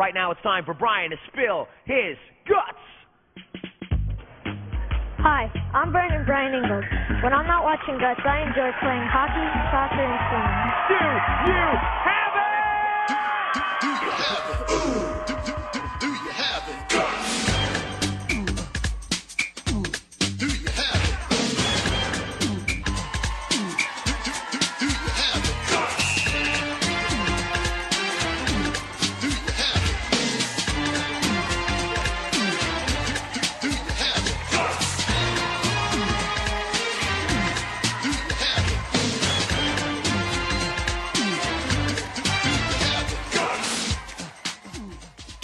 right now it's time for Brian to spill his guts. Hi, I'm Burnin' Brian Ingalls. When I'm not watching Guts, I enjoy playing hockey, soccer, and swimming. Do you have it?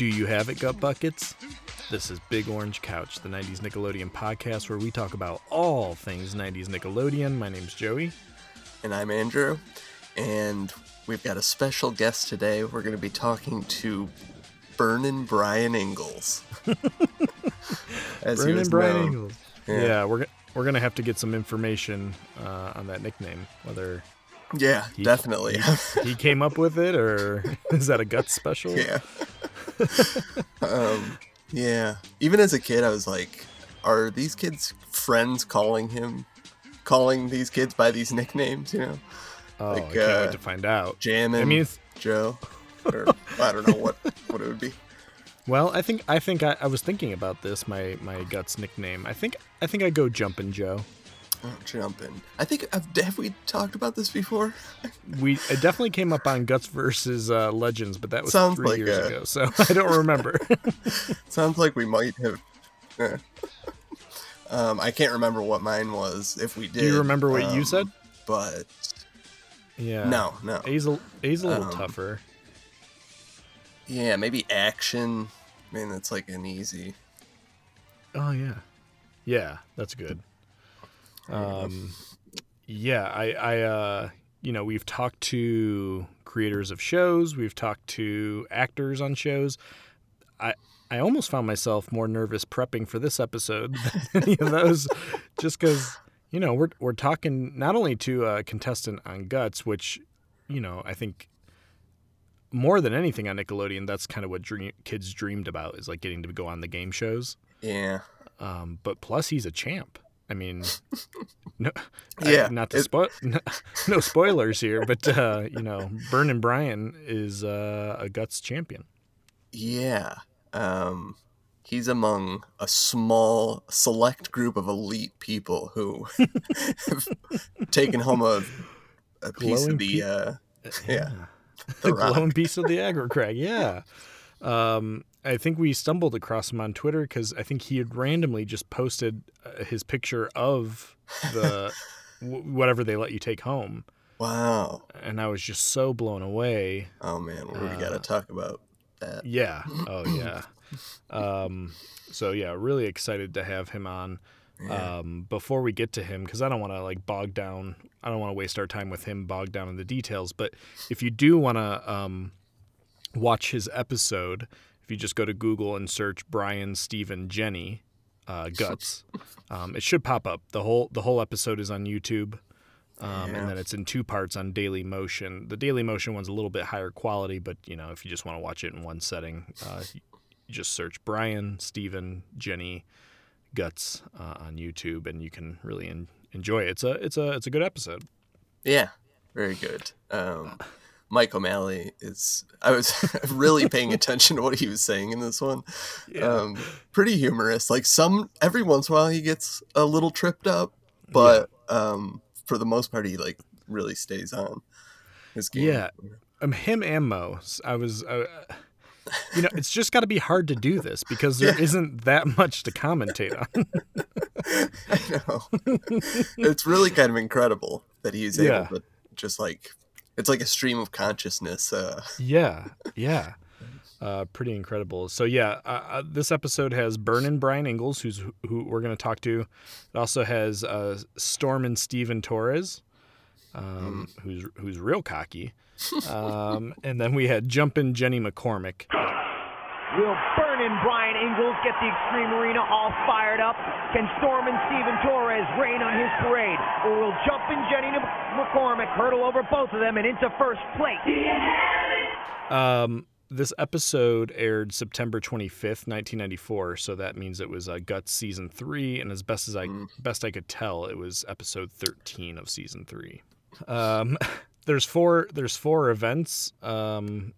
You have it, Gut Buckets? This is Big Orange Couch, the 90s Nickelodeon podcast where we talk about all things 90s Nickelodeon. My name's Joey. And I'm Andrew. And we've got a special guest today. We're going to be talking to Burnin' Brian Ingalls. As Burnin' Brian known. Ingalls. Yeah, we're, we're going to have to get some information uh, on that nickname, whether Yeah, he, definitely. he, he came up with it or is that a gut special? yeah. um, yeah. Even as a kid, I was like, are these kids friends calling him, calling these kids by these nicknames, you know? Oh, Like, I can't uh, wait to find out. Jammin', I mean, it's- Joe. Or I don't know what, what it would be. well, I think I think I, I was thinking about this. My my Guts nickname. I think I think I go Jumpin' Joe. Jumping. I think, have, have we talked about this before? We it definitely came up on Guts versus uh, Legends, but that was Sounds three like years a- ago, so I don't remember. Sounds like we might have. um, I can't remember what mine was. If we did, Do you remember what you um, said? But Yeah. no, no. A's a, A's a little Um, tougher. Yeah, maybe action. I mean, that's like an easy. Oh yeah, yeah, that's good. Um, yeah, I, I, uh, you know, we've talked to creators of shows, we've talked to actors on shows. I, I almost found myself more nervous prepping for this episode than any of those, just because you know we're we're talking not only to a contestant on Guts, which you know I think more than anything on Nickelodeon, that's kind of what dream, kids dreamed about is like getting to go on the game shows. Yeah, Um, but plus, he's a champ. I mean, no, Yeah, I- not to spoil, no, no spoilers here, but uh, you know, Burnin' Brian is uh, a guts champion. yeah. Um, he's among a small, select group of elite people who have taken home a, a piece Glowing of the. pe- uh, yeah, the the glowing piece of the aggro crag. Yeah. Um, I think we stumbled across him on Twitter because I think he had randomly just posted uh, his picture of the w- whatever they let you take home, Wow. and I was just so blown away. Oh man, we Uh, got to talk about that. Yeah. Oh yeah. Um, so yeah, really excited to have him on. Yeah. Um, before we get to him, because I don't want to like bog down. I don't want to waste our time with him bogged down in the details. But if you do want to um, watch his episode, if you just go to Google and search Brian Stephen Jenny uh, guts, um, it should pop up. the whole The whole episode is on YouTube. Um, Yeah. And then it's in two parts on Daily Motion. The Daily Motion one's a little bit higher quality, but you know, if you just want to watch it in one setting, uh, just search Brian, Steven, Jenny, Guts uh, on YouTube, and you can really en- enjoy it. It's a it's a it's a good episode. Yeah, very good. Um, Mike O'Malley is. I was really paying attention to what he was saying in this one. Um, pretty humorous. Like some every once in a while he gets a little tripped up, but um, for the most part he like really stays on his game. Yeah. Um, him and Mo. I was, uh, you know, it's just got to be hard to do this because there Yeah. not that much to commentate on. I know. it's really kind of incredible that he's Yeah. able to just like it's like a stream of consciousness. Uh, Yeah, yeah. Uh, pretty incredible. So yeah, uh, uh, this episode has Burnin' Brian Ingalls, who's who we're going to talk to. It also has uh, Storm and Steven Torres, um, who's who's real cocky. Um, and then we had Jumpin' Jenny McCormick. Will Burnin' Brian Ingalls get the Extreme Arena all fired up? Can Storm and Steven Torres rain on his parade? Or will Jumpin' Jenny McCormick hurdle over both of them and into first place? Um, this episode aired September 25th, 1994, so that means it was uh, Guts season 3 and as best as I Mm. best I could tell, it was episode 13 of season 3. Um there's four there's four events um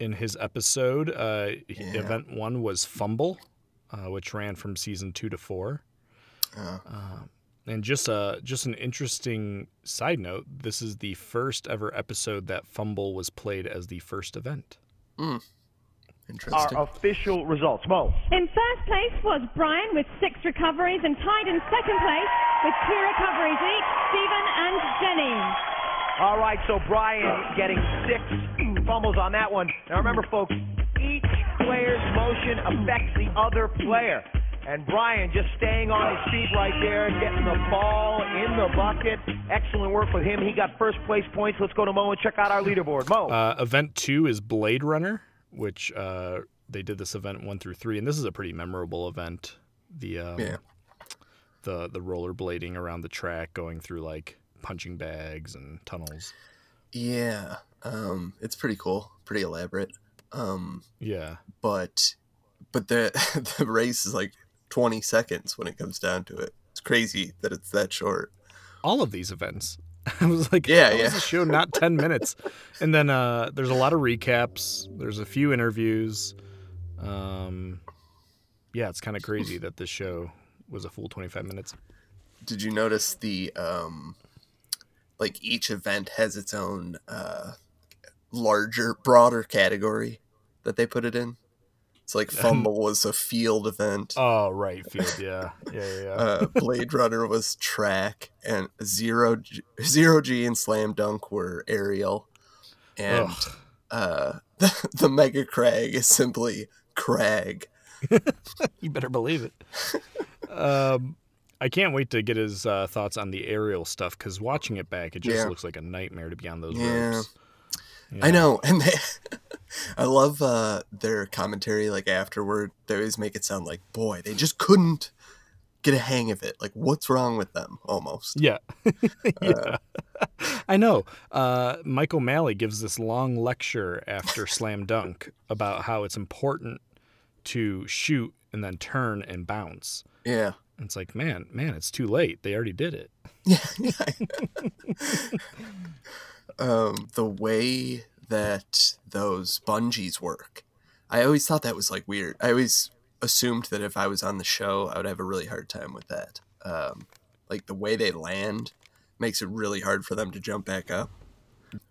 in his episode. Uh Yeah. event 1 was Fumble, uh, which ran from season 2 to 4. Uh, Um, and just uh just an interesting side note, this is the first ever episode that Fumble was played as the first event. interesting. Our official results. Mo. In first place was Brian with six recoveries and tied in second place with two recoveries each, Stephen and Jenny. All right, so Brian getting six fumbles on that one. Now remember, folks, each player's motion affects the other player. And Brian just staying on his feet right there, getting the ball in the bucket. Excellent work with him. He got first place points. Let's go to Mo and check out our leaderboard. Mo. Uh, event two is Blade Runner, which uh, they did this event one through three, and this is a pretty memorable event. The um, Yeah. the the rollerblading around the track, going through like punching bags and tunnels. yeah, um, it's pretty cool, pretty elaborate. Um, Yeah, but but the the race is like 20 seconds when it comes down to it. It's crazy that it's that short. all of these events. I was like, Yeah, yeah. the show not ten minutes? And then uh, there's a lot of recaps. There's a few interviews. Um, yeah, it's kind of crazy that this show was a full 25 minutes. Did you notice the um like each event has its own uh larger, broader category that they put it in? It's like Fumble was a field event. Oh, right, field. Yeah, yeah, yeah. yeah. Uh, Blade Runner was track, and zero G, zero G and Slam Dunk were aerial, and Ugh. uh, the, the Mega Crag is simply Crag. You better believe it. um, I can't wait to get his uh, thoughts on the aerial stuff because watching it back, it just Yeah. looks like a nightmare to be on those Yeah. ropes. I know, and they, I love uh, their commentary. Like afterward, they always make it sound like, boy, they just couldn't get a hang of it. Like, what's wrong with them? Almost. Yeah. yeah. I know. Uh, Mike O'Malley gives this long lecture after Slam Dunk about how it's important to shoot and then turn and bounce. Yeah. And it's like, man, man, it's too late. They already did it. Yeah. Um, the way that those bungees work, I always thought that was like weird. I always assumed that if I was on the show, I would have a really hard time with that. Um, like the way they land makes it really hard for them to jump back up.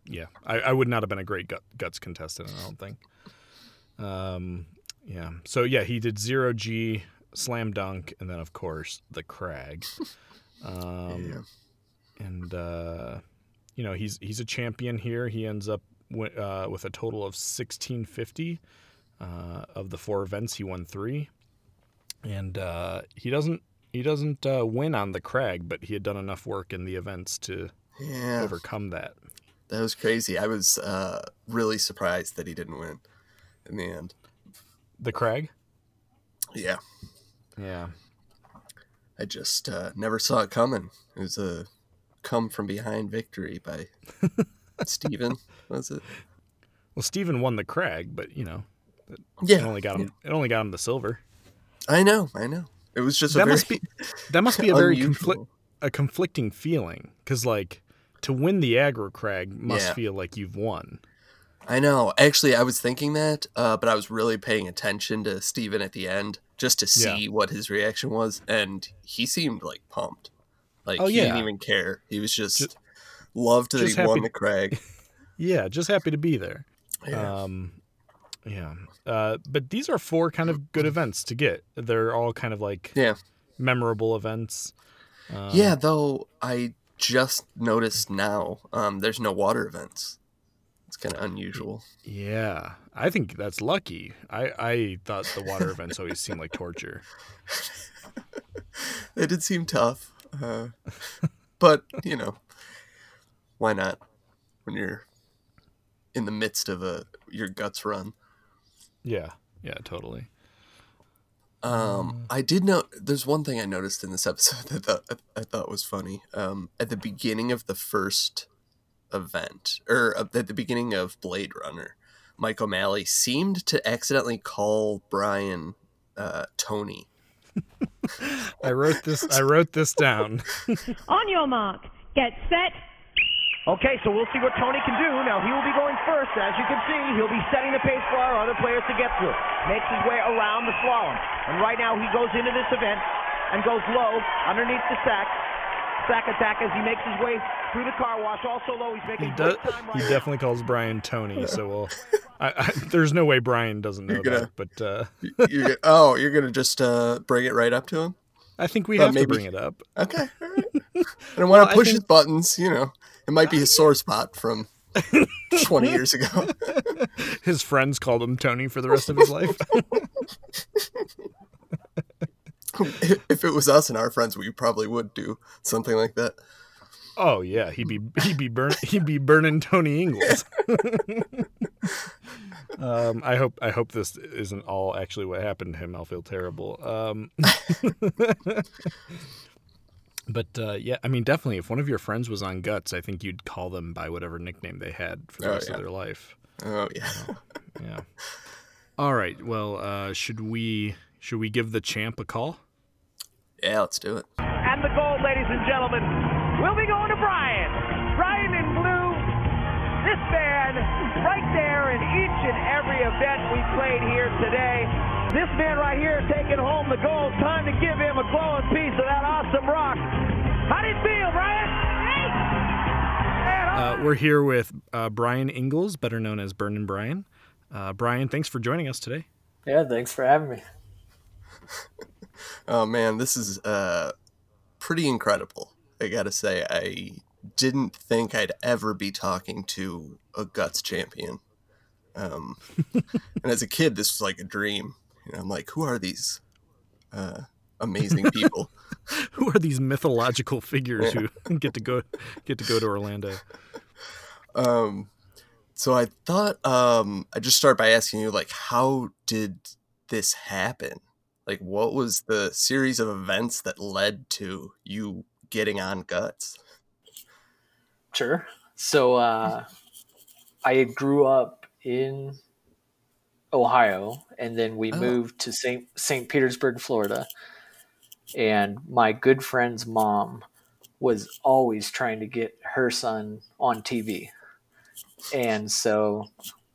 Yeah. I, I would not have been a great gut, guts contestant, I don't think. Um, yeah. So, yeah, he did zero G, Slam Dunk, and then, of course, the Crag. Um, yeah. and uh, you know he's he's a champion here. He ends up wi- uh, with a total of sixteen fifty uh, of the four events. He won three, and uh, he doesn't he doesn't uh, win on the crag, but he had done enough work in the events to Yeah. overcome that. That was crazy. I was uh, really surprised that he didn't win in the end. The crag, Yeah. yeah, I just uh, never saw it coming. It was a come from behind victory by Stephen, was it? well, Stephen won the crag, but you know Yeah. it only got him it only got him the silver. I know, I know. It was just a That very must be that must be a very conflict a conflicting feeling because like to win the aggro crag must Yeah. feel like you've won. I know. Actually, I was thinking that, uh, but I was really paying attention to Steven at the end just to see what his reaction was, and he seemed like pumped. Like Oh, he didn't even care. He was just, Ju- loved that just he won the Crag. Yeah, just happy to be there. Yeah. Um, yeah. Uh, but these are four kind of good events to get. They're all kind of like yeah. memorable events. Um, yeah, though I just noticed now um, there's no water events. It's kind of unusual. Yeah. I think that's lucky. I, I thought the water events always seemed like torture. they did seem tough, uh, but you know, why not? When you're in the midst of a your guts run. Yeah. Yeah, totally. Um, I did know there's one thing I noticed in this episode that th- I thought was funny. Um, at the beginning of the first event, or uh, at the beginning of Blade Runner, Mike O'Malley seemed to accidentally call Brian uh, Tony. I wrote this. I wrote this down. On your mark, get set. Okay, so we'll see what Tony can do. Now, he will be going first. As you can see, he'll be setting the pace for our other players to get through. Makes his way around the slalom. And right now, he goes into this event and goes low underneath the sack. Sack attack as he makes his way through the car wash. Also low, he's making He does. great time He right definitely calls Brian Tony. So we'll. I, I, there's no way Brian doesn't know gonna- that, but uh, You're, go- oh, you're gonna just uh, bring it right up to him? I think we Well, have maybe- to bring it up. Okay, all right. I don't want to I push his buttons. You know, it might be his sore spot from 20 years ago. His friends called him Tony for the rest of his life. if it was us and our friends, we probably would do something like that. oh yeah, he'd be he'd be burn he'd be burning Tony Ingalls. um, I hope I hope this isn't all actually what happened to him. I'll feel terrible. Um, but uh, yeah, I mean, definitely, if one of your friends was on Guts, I think you'd call them by whatever nickname they had for the Oh, rest yeah. of their life. Oh yeah. Yeah. All right. Well, uh, should we should we give the champ a call? Yeah, let's do it. And the gold, ladies and gentlemen, will be going to Brian. Brian in blue. This man, right there in each and every event we played here today. This man right here taking home the gold. Time to give him a glowing piece of that awesome rock. How do you feel, Brian? Uh, we're here with uh, Brian Ingalls, better known as Burnin' Brian. Uh, Brian, thanks for joining us today. Yeah, thanks for having me. Oh man, this is uh pretty incredible. I gotta say, I didn't think I'd ever be talking to a guts champion. Um, and as a kid, this was like a dream. You know, I'm like, who are these uh, amazing people? Who are these mythological figures who get to go get to go to Orlando? um, so I thought um, I'd just start by asking you, like, how did this happen? Like, what was the series of events that led to you getting on guts? Sure. So uh, I grew up in Ohio, and then we Oh. moved to St. St. Petersburg, Florida. And my good friend's mom was always trying to get her son on TV. And so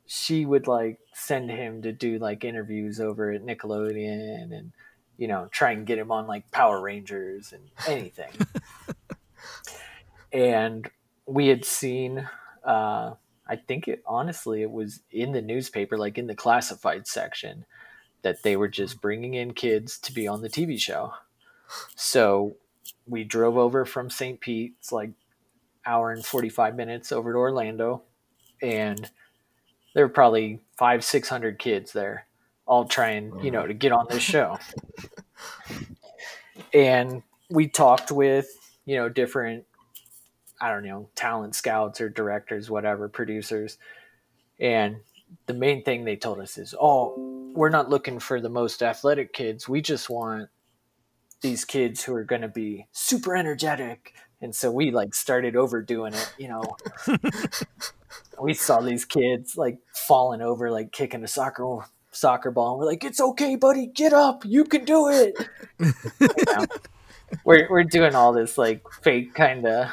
she would like send him to do like interviews over at Nickelodeon and you know try and get him on like Power Rangers and anything. and we had seen uh I think it honestly it was in the newspaper like in the classified section that they were just bringing in kids to be on the TV show. So we drove over from St. Pete. It's like hour and 45 minutes over to Orlando and there were probably five, 600 kids there all trying, you know, oh. to get on this show. and we talked with, you know, different, I don't know, talent scouts or directors, whatever, producers. And the main thing they told us is, oh, we're not looking for the most athletic kids. We just want these kids who are going to be super energetic. And so we like started overdoing it, you know. we saw these kids like falling over, like kicking a soccer soccer ball. And we're like, it's okay, buddy, get up, you can do it. You know? We're we're doing all this like fake kind of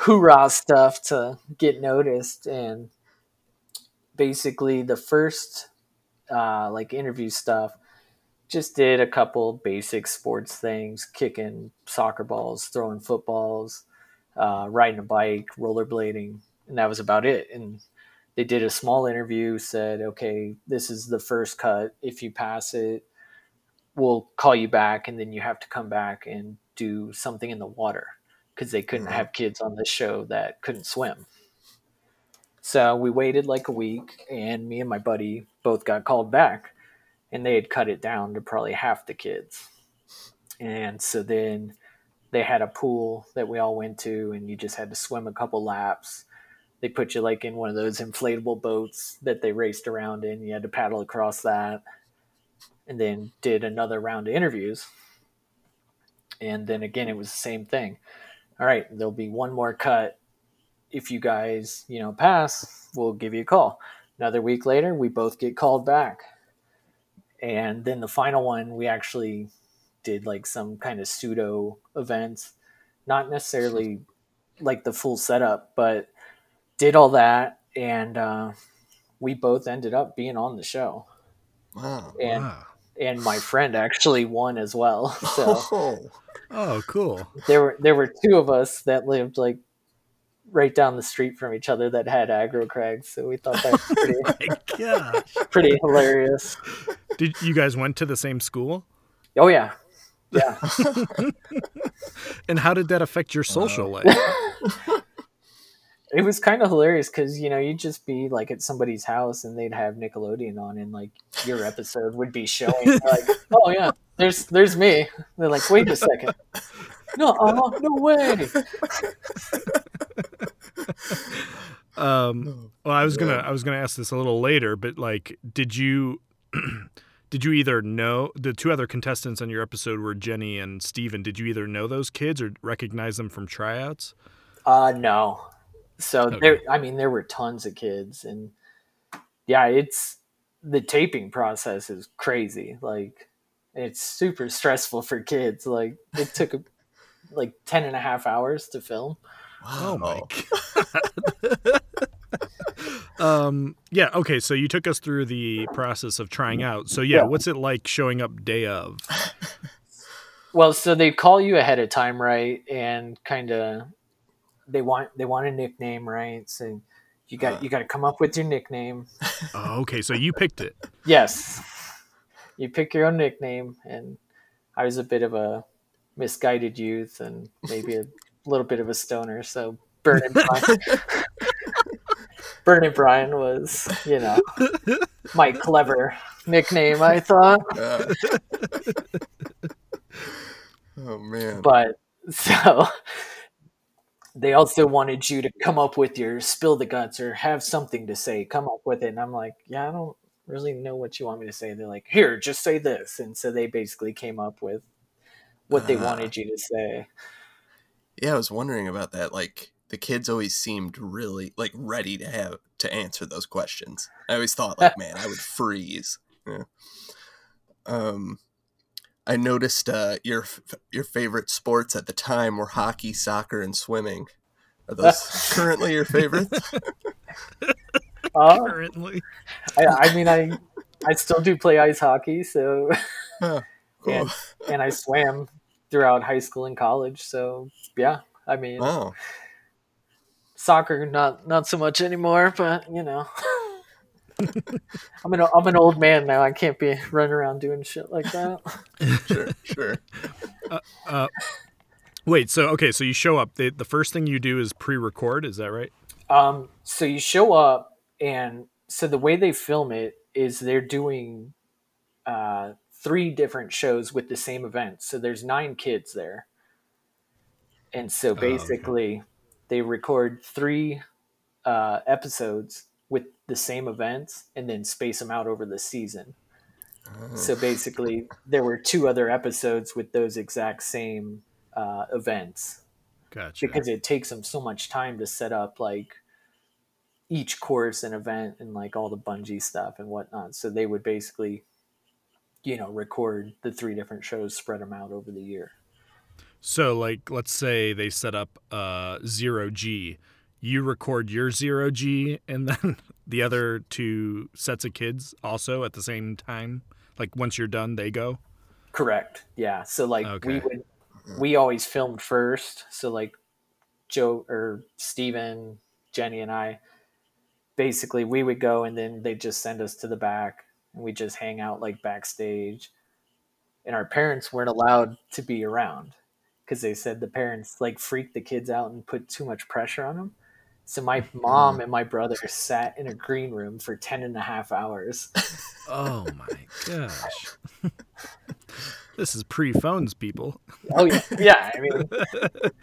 hoorah stuff to get noticed, and basically the first uh, like interview stuff just did a couple basic sports things kicking soccer balls throwing footballs uh, riding a bike rollerblading and that was about it. And they did a small interview said okay this is the first cut. If you pass it we'll call you back and then you have to come back and do something in the water. Because they couldn't have kids on the show that couldn't swim. So we waited like a week and me and my buddy both got called back and they had cut it down to probably half the kids. And so then they had a pool that we all went to, and you just had to swim a couple laps. They put you like in one of those inflatable boats that they raced around in. You had to paddle across that, and then did another round of interviews. And then again, it was the same thing. All right, there'll be one more cut. If you guys, you know, pass, we'll give you a call. Another week later, we both get called back. And then the final one, we actually did like some kind of pseudo events, not necessarily like the full setup, but did all that. And uh, we both ended up being on the show. Wow. And Wow. and my friend actually won as well. So Oh, Oh, cool. there were there were two of us that lived like right down the street from each other that had aggro crags. So we thought that was pretty gosh. pretty hilarious. Did you guys went to the same school? Oh yeah, yeah. And how did that affect your social life? It was kind of hilarious because you know you'd just be like at somebody's house and they'd have Nickelodeon on and like your episode would be showing. Like, oh yeah, there's there's me. They're like, wait a second. No, uh, no way. Um, well, I was gonna I was gonna ask this a little later, but like, did you did you either know the two other contestants on your episode were Jenny and Steven, Did you either know those kids or recognize them from tryouts? Uh, no. So Okay. there, I mean, there were tons of kids, and yeah, it's the taping process is crazy. Like, it's super stressful for kids. Like, it took like 10 and a half hours to film. Oh my god. um yeah, okay, so you took us through the process of trying out. So yeah, Yeah. what's it like showing up day of? Well, so they call you ahead of time, right? And kind of they want they want a nickname, right? So you got you got to come up with your nickname. Oh, okay, so you picked it. Yes. You pick your own nickname, and I was a bit of a misguided youth and maybe a little bit of a stoner. So Burning Brian, Burning Brian was, you know, my clever nickname, I thought. Yeah. oh man. But so they also wanted you to come up with your spill the guts or have something to say. Come up with it. And I'm like, yeah, I don't really know what you want me to say. They're like, here, just say this. And so they basically came up with what they Ah. wanted you to say. Yeah, I was wondering about that. Like the kids always seemed really like ready to have to answer those questions. I always thought like, man, I would freeze. Yeah. Um, I noticed uh, your your favorite sports at the time were hockey, soccer, and swimming. Are those currently your favorites? Uh, Currently. I, I mean, I I still do play ice hockey, so Huh, cool. and, and I swam throughout high school and college. So yeah, I mean, Wow. Soccer not not so much anymore, but you know. I'm an I'm an old man now. I can't be running around doing shit like that. Sure, sure. Wait, so okay, so you show up. The, the first thing you do is pre-record, is that right? Um, so you show up, and so the way they film it is they're doing uh, three different shows with the same event. So there's nine kids there, and so okay. They record three uh, episodes with the same events and then space them out over the season. So basically, there were two other episodes with those exact same uh, events Gotcha. because it takes them so much time to set up like each course and event and like all the bungee stuff and whatnot. So they would basically, you know, record the three different shows, spread them out over the year. So, like, let's say they set up uh, zero G. You record your zero G, and then the other two sets of kids also at the same time. Like, once you're done, they go. Correct. Yeah. So like we would, we always filmed first. So like Joe or Steven, Jenny and I, basically we would go and then they just send us to the back and we just hang out like backstage. And our parents weren't allowed to be around because they said the parents like freaked the kids out and put too much pressure on them. So my mm-hmm. mom and my brother sat in a green room for 10 and a half hours. Oh my gosh. this is pre-phones, people. Oh yeah, yeah. I mean,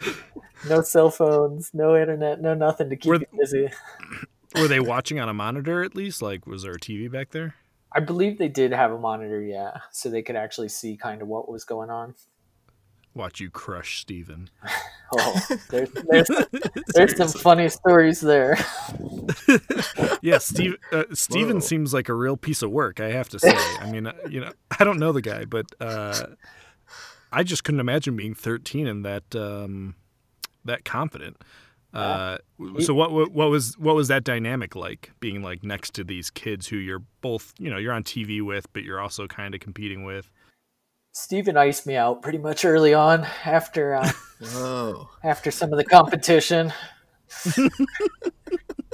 no cell phones, no internet, no nothing to keep Were- you busy. Were they watching on a monitor at least? Like, was there a TV back there? I believe they did have a monitor, yeah, so they could actually see kind of what was going on. Watch you crush Steven. Oh, there's there's, there's some funny stories there. yeah, Steve. Uh, Steven Whoa. seems like a real piece of work. I have to say. I mean, uh, you know, I don't know the guy, but uh, I just couldn't imagine being 13 and that um, that confident. Uh, so what, what what was what was that dynamic like being like next to these kids who you're both you know you're on TV with but you're also kind of competing with Steven iced me out pretty much early on after uh, after some of the competition.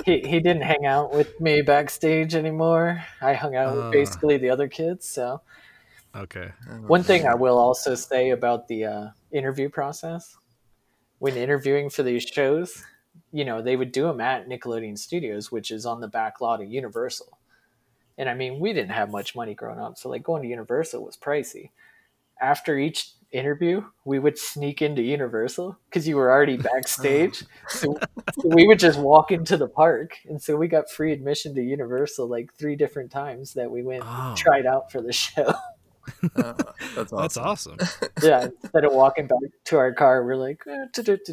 he he didn't hang out with me backstage anymore. I hung out Uh. with basically the other kids. So okay one thing I will also say about the uh, interview process when interviewing for these shows, you know, they would do them at Nickelodeon Studios, which is on the back lot of Universal. And I mean, we didn't have much money growing up, so like going to Universal was pricey. After each interview, we would sneak into Universal because you were already backstage. so, so we would just walk into the park, and so we got free admission to Universal like three different times that we went Oh. and tried out for the show. Uh, that's awesome. that's awesome yeah, instead of walking back to our car, we're like, eh,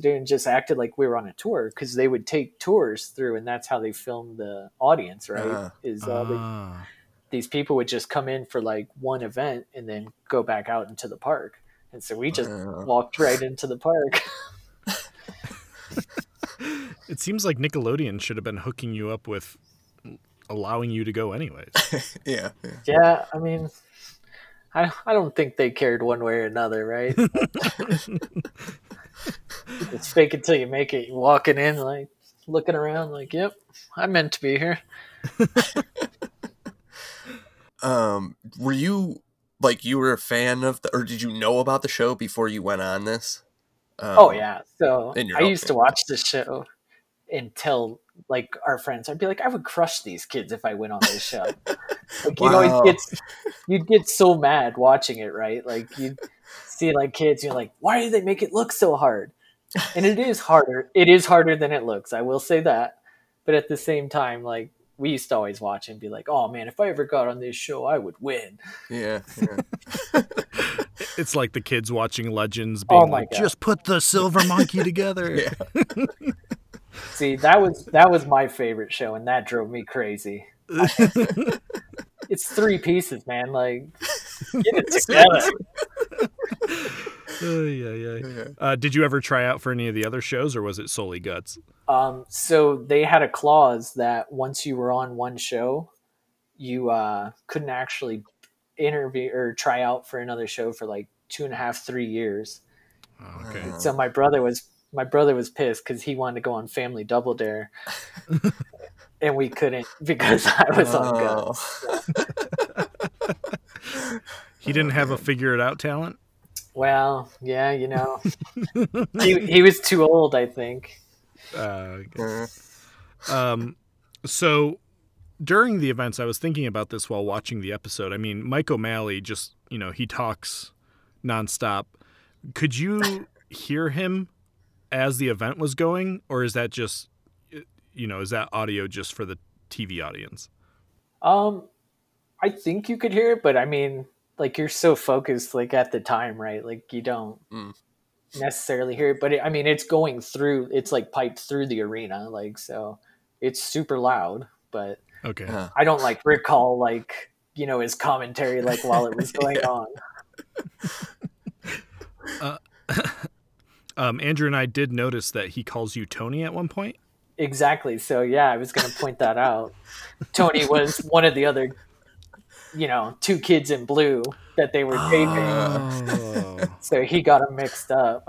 and just acted like we were on a tour because they would take tours through, and that's how they filmed the audience, right? Ah. Is uh, they- Ah. These people would just come in for like one event and then go back out into the park, and so we just Wow. walked right into the park. it seems like Nickelodeon should have been hooking you up with allowing you to go anyways Yeah. yeah. yeah, I mean. I, I don't think they cared one way or another, right? it's fake until you make it. You're walking in, like looking around, like, "Yep, I meant to be here." Um, were you like you were a fan of the, or did you know about the show before you went on this? Um, Oh yeah. So I used to watch the show and tell like our friends, I'd be like, I would crush these kids if I went on this show. like you'd always get you'd get so mad watching it, right? Like you'd see like kids, you're like, why do they make it look so hard? And it is harder. It is harder than it looks. I will say that. But at the same time, like we used to always watch and be like, "Oh man, if I ever got on this show, I would win." Yeah. yeah. it's like the kids watching Legends oh being Oh my like God. just put the silver monkey together See, that was that was my favorite show, and that drove me crazy. it's three pieces, man. Like, get it together. Uh, yeah, yeah. Yeah. Uh, did you ever try out for any of the other shows, or was it solely Guts? Um, so they had a clause that once you were on one show, you uh, couldn't actually interview or try out for another show for like two and a half, three years. Oh, okay. So my brother was my brother was pissed because he wanted to go on Family Double Dare, and we couldn't because I was on Oh. Guts. He didn't have a figure it out talent. Well, yeah, you know, he he was too old, I think. Uh, Um, so during the events, I was thinking about this while watching the episode. I mean, Mike O'Malley just, you know, he talks nonstop. Could you hear him as the event was going, or is that just, you know, is that audio just for the TV audience? Um, I think you could hear it, but I mean, like you're so focused, like at the time, right? Like you don't Mm. necessarily hear it, but it, I mean, it's going through. It's like piped through the arena, like so. It's super loud, but Okay. uh, I don't like recall like you know his commentary like while it was going Yeah. on. Um, Andrew and I did notice that he calls you Tony at one point. Exactly. So yeah, I was going to point that out. Tony was one of the other, you know, two kids in blue that they were taping. Oh, So he got them mixed up.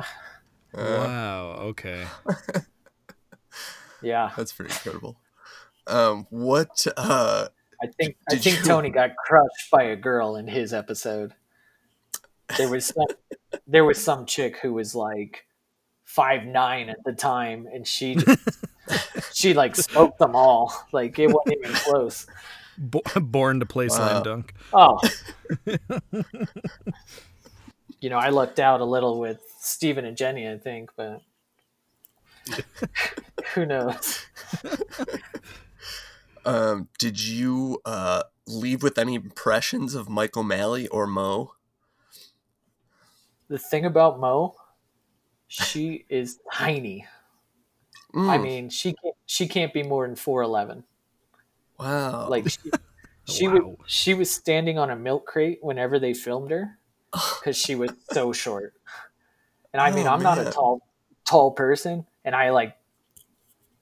wow. Okay. Yeah, that's pretty incredible. Um, what? Uh, I think I think you- Tony got crushed by a girl in his episode. There was some, there was some chick who was like five nine at the time, and she just, she like smoked them all. Like it wasn't even close. Bo- born to play slam Wow. dunk. Oh. you know, I lucked out a little with Steven and Jenny, I think, but who knows? um, did you uh, leave with any impressions of Mike O'Malley or Mo? The thing about Mo, she is tiny. I Mm, mean, she can't, she can't be more than 4'11. Wow. Like she, she Wow. would she was standing on a milk crate whenever they filmed her because she was so short. And I mean, Oh, I'm not a tall tall person, and I like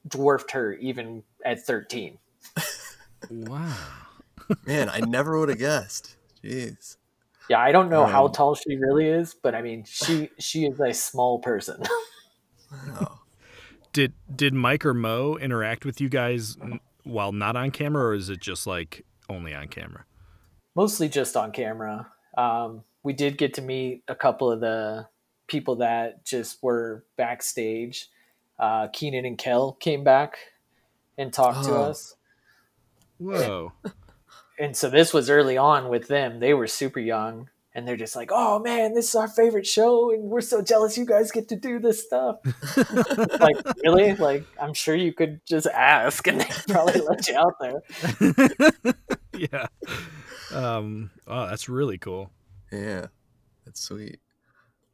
dwarfed her even at 13. Wow. Man, I never would have guessed. Jeez. Yeah, I don't know how Um, tall she really is, but I mean, she she is a small person. Wow. Did did Mike or Mo interact with you guys n- while not on camera, or is it just like only on camera? Mostly just on camera. Um, we did get to meet a couple of the people that just were backstage. Uh, Keenan and Kel came back and talked to Oh. us. Whoa. and so this was early on with them. They were super young, and they're just like, "Oh man, this is our favorite show, and we're so jealous you guys get to do this stuff." like, really? Like, I'm sure you could just ask, and they probably let you out there. yeah. Um. Oh, that's really cool. Yeah. That's sweet.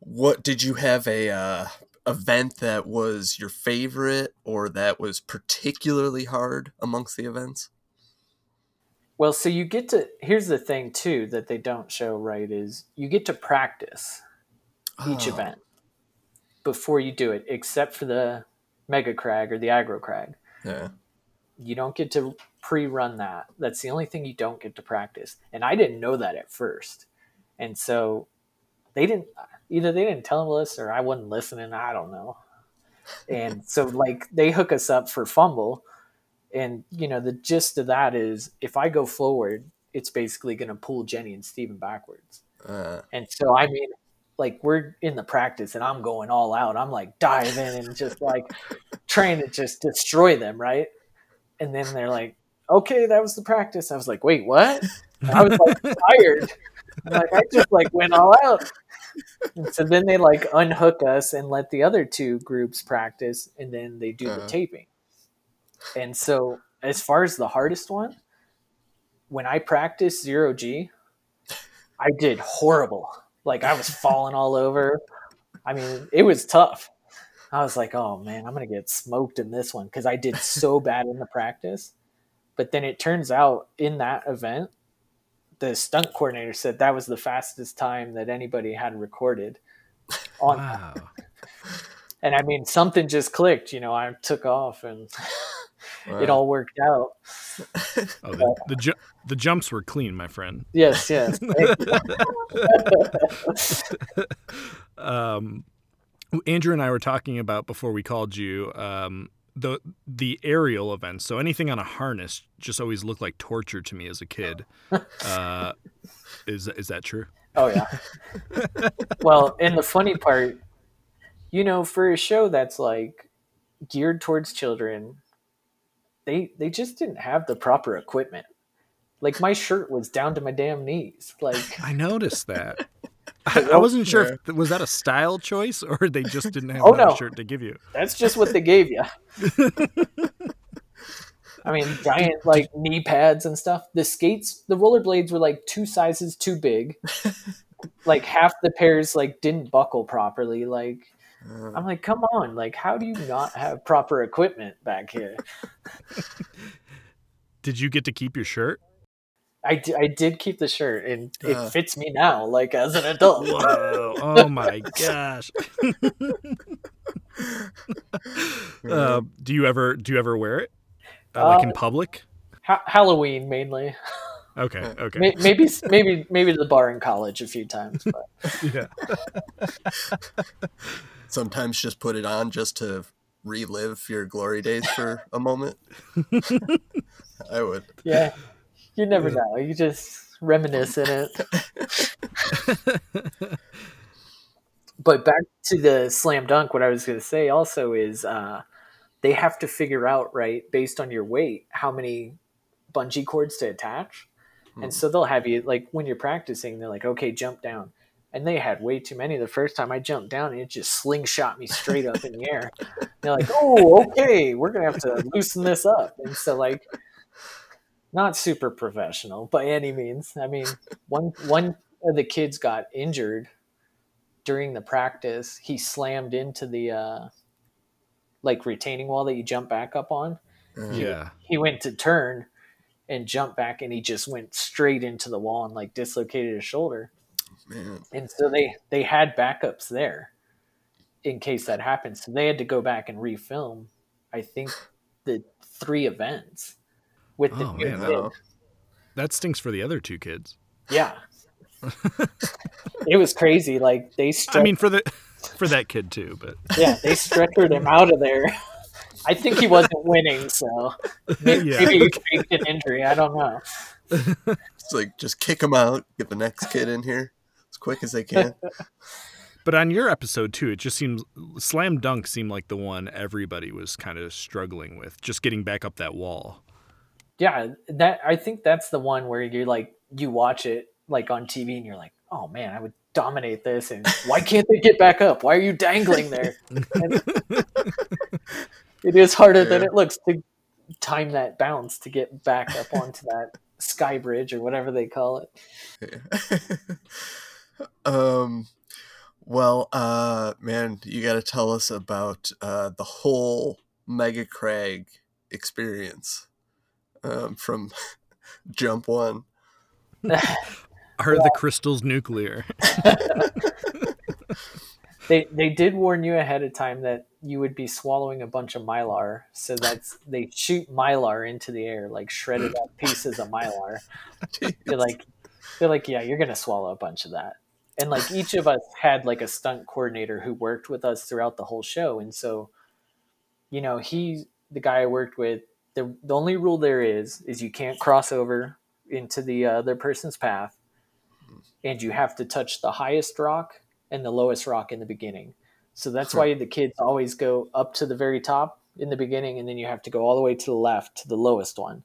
What did you have a uh, event that was your favorite or that was particularly hard amongst the events? Well, so you get to. Here's the thing too that they don't show right is you get to practice each Oh, event before you do it, except for the mega crag or the aggro crag. Yeah. you don't get to pre-run that that's the only thing you don't get to practice and i didn't know that at first and so they didn't either they didn't tell us or i wasn't listening i don't know and so like they hook us up for fumble and you know the gist of that is if i go forward it's basically going to pull jenny and steven backwards Uh, and so I mean, like we're in the practice and I'm going all out. I'm like diving and just like trying to just destroy them, right? And then they're like, "Okay, that was the practice." I was like, "Wait, what?" I was like tired. Like I just like went all out. And so then they like unhook us and let the other two groups practice, and then they do the Uh-huh. taping. And so, as far as the hardest one, when I practiced zero G, I did horrible. Like I was falling all over. I mean, it was tough. I was like, oh man, I'm gonna get smoked in this one because I did so bad in the practice. But then it turns out in that event, the stunt coordinator said that was the fastest time that anybody had recorded. On Wow. and I mean, something just clicked. You know, I took off and it all worked out. Oh, the the, ju- the jumps were clean, my friend. Yes, yes. um, Andrew and I were talking about before we called you um, the the aerial events. So anything on a harness just always looked like torture to me as a kid. Uh, is is that true? Oh yeah. well, and the funny part, you know, for a show that's like geared towards children, they they just didn't have the proper equipment. Like my shirt was down to my damn knees. Like I noticed that. I, I wasn't sure if was that a style choice or they just didn't have Oh, that no. shirt to give you. that's just what they gave you. I mean, giant like knee pads and stuff. The skates, the rollerblades were like two sizes too big. like half the pairs like didn't buckle properly. Like I'm like, come on, like how do you not have proper equipment back here? Did you get to keep your shirt? I, d- I did keep the shirt and it Uh. fits me now, like as an adult. Whoa! Oh my gosh! uh, do you ever do you ever wear it uh, like in Uh, public? Ha- Halloween mainly. Okay, okay, May- maybe maybe maybe to the bar in college a few times, but yeah. Sometimes just put it on just to relive your glory days for a moment. I would. yeah, you never know. You just reminisce in it. but back to the slam dunk, what I was going to say also is uh, they have to figure out right based on your weight how many bungee cords to attach, and so they'll have you like when you're practicing, they're like, okay, jump down. And they had way too many the first time I jumped down, and it just slingshot me straight up in the air. They're like, "Oh, okay, we're gonna have to loosen this up." And so, like, not super professional by any means. I mean, one one of the kids got injured during the practice. He slammed into the uh, like retaining wall that you jump back up on. Uh, Yeah. He went to turn, and jumped back and he just went straight into the wall and like dislocated his shoulder. Man. And so they they had backups there in case that happened. So they had to go back and refilm I think the three events with the Oh, man, kid. No. That stinks for the other two kids. Yeah. it was crazy. Like they I mean, for the for that kid too, but yeah, they stretchered him out of there. I think he wasn't winning, so maybe, Yeah. maybe he faked an injury. I don't know. It's like just kick him out, get the next kid in here as quick as they can. but on your episode too, it just seems slam dunk seemed like the one everybody was kind of struggling with, just getting back up that wall. Yeah, that I think that's the one where you're like you watch it like on TV and you're like, oh man, I would dominate this, and why can't they get back up? Why are you dangling there? It is harder than it looks to time that bounce to get back up onto that sky bridge or whatever they call it. um well uh man you got to tell us about uh the whole mega crag experience um from jump one Are the crystals nuclear? They they did warn you ahead of time that you would be swallowing a bunch of mylar, so that's they shoot mylar into the air like shredded up pieces of mylar. They're like they're like, yeah, you're gonna swallow a bunch of that. And like each of us had like a stunt coordinator who worked with us throughout the whole show, and so you know he the guy I worked with. The the only rule there is is you can't cross over into the other person's path, and you have to touch the highest rock and the lowest rock in the beginning. So that's why the kids always go up to the very top in the beginning, and then you have to go all the way to the left to the lowest one.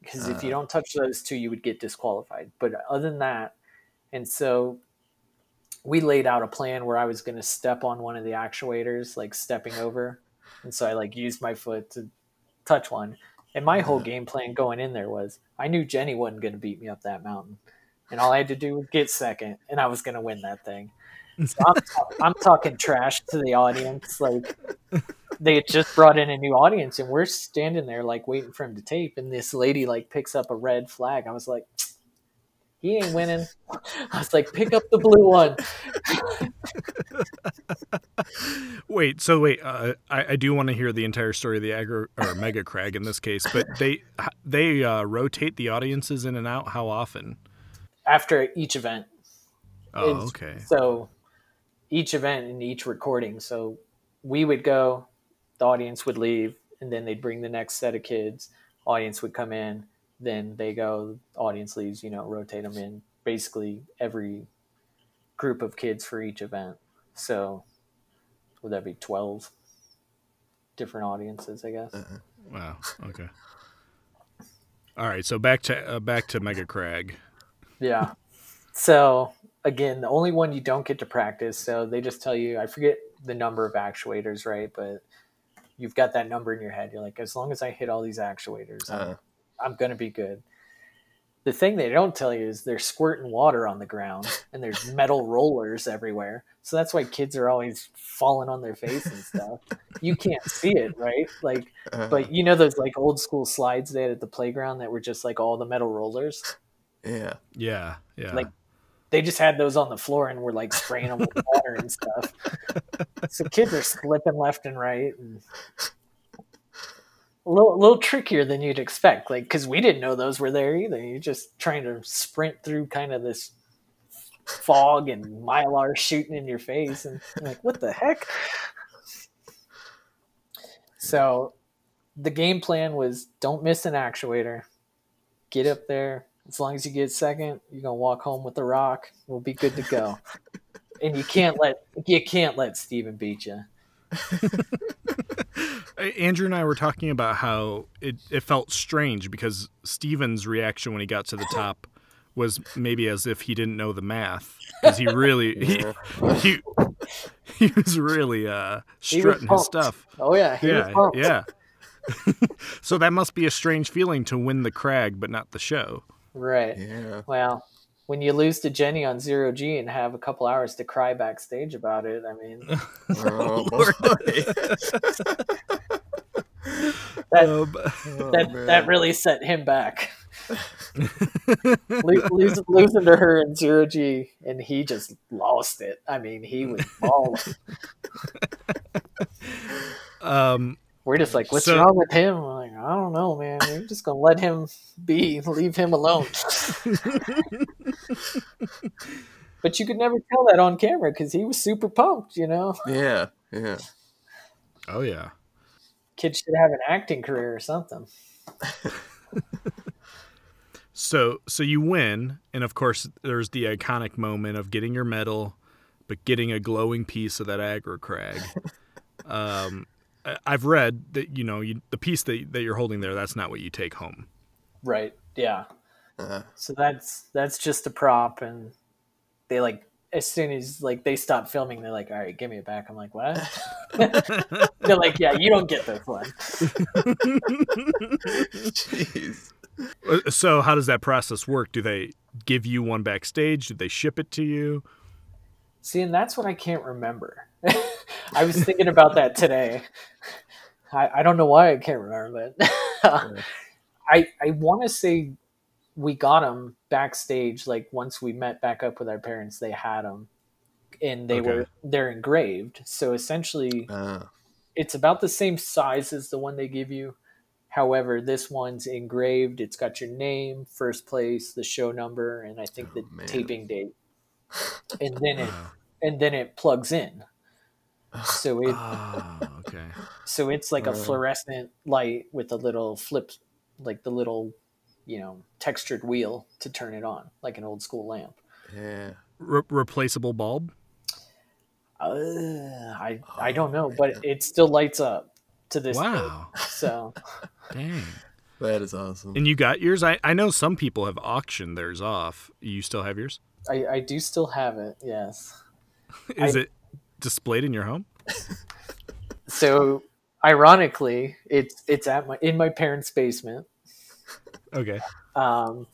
Because if you uh. don't touch those two, you would get disqualified. But other than that, and so we laid out a plan where I was going to step on one of the actuators, like stepping over. And so I like used my foot to touch one. And my whole game plan going in there was I knew Jenny wasn't going to beat me up that mountain. And all I had to do was get second, and I was going to win that thing. So I'm, I'm talking trash to the audience. Like they had just brought in a new audience, and we're standing there like waiting for him to tape. And this lady like picks up a red flag. I was like, he ain't winning. I was like, pick up the blue one. Wait, so wait, uh, I, I do want to hear the entire story of the aggro or mega crag in this case, but they they uh, rotate the audiences in and out. How often? After each event, Oh, It's- okay. So each event and each recording. So we would go, the audience would leave, and then they'd bring the next set of kids. Audience would come in, then they go. Audience leaves. You know, rotate them in. Basically, every group of kids for each event. So would that be twelve different audiences? I guess. Wow. Okay. All right. So back to uh, back to mega crag. Yeah. So again, the only one you don't get to practice. So they just tell you, I forget the number of actuators, right? But you've got that number in your head. You're like, as long as I hit all these actuators, I'm, Uh, I'm going to be good. The thing they don't tell you is they're squirting water on the ground and there's metal rollers everywhere. So that's why kids are always falling on their face and stuff. You can't see it, right? Like, uh, but you know those like old school slides they had at the playground that were just like all the metal rollers? yeah Yeah. Yeah. Like, they just had those on the floor and were like spraying them with water and stuff. So kids are slipping left and right, and a little, a little trickier than you'd expect. Like, because we didn't know those were there either. You're just trying to sprint through kind of this fog and mylar shooting in your face, and like, what the heck? So, the game plan was don't miss an actuator. Get up there, as long as you get second, you're gonna walk home with the rock. We'll be good to go. and you can't let you can't let Steven beat you. Andrew and I were talking about how it, it felt strange because Steven's reaction when he got to the top was maybe as if he didn't know the math because he really he, he he was really uh strutting his stuff. Oh yeah, he Yeah, pumped. yeah. so that must be a strange feeling to win the crag but not the show. Right. yeah Well, when you lose to Jenny on zero G and have a couple hours to cry backstage about it, I mean, oh, that that, Oh, man. that really set him back. Lo- lose, losing to her in zero G, and he just lost it. I mean, he was bawling. um, We're just like, what's So- wrong with him? I'm like, I don't know, man. We're just gonna let him be, leave him alone. But you could never tell that on camera because he was super pumped. You know, Yeah, yeah. oh yeah. kid should have an acting career or something. So so you win, and of course there's the iconic moment of getting your medal, but getting a glowing piece of that aggro crag. um, I- I've read that you know you, the piece that, that you're holding there. That's not what you take home. Right. Yeah. Uh, So that's that's just a prop, and they like as soon as like they stop filming, they're like, "All right, give me it back." I'm like, "What?" they're like, "Yeah, you don't get this one." jeez. Uh, so how does that process work? Do they give you one backstage? Do they ship it to you? See, and that's what I can't remember. I was thinking about that today. I, I don't know why I can't remember, but I I want to say we got them backstage. Like once we met back up with our parents, they had them, and they Okay. were they're engraved. So essentially, Uh, it's about the same size as the one they give you. However, this one's engraved. It's got your name, first place, the show number, and I think Oh, the man. taping date. And then it and then it plugs in. So it Oh, okay. so it's like a fluorescent light with a little flip, like the little, you know, textured wheel to turn it on, like an old school lamp. yeah. Re- replaceable bulb. Uh, I I don't know, but it still lights up to this. day. Wow. So Dang. That is awesome. And you got yours? I, I know some people have auctioned theirs off. You still have yours? I I do still have it. Yes. Is I- it displayed in your home? So ironically, it's it's at my in my parents' basement. Okay. Um,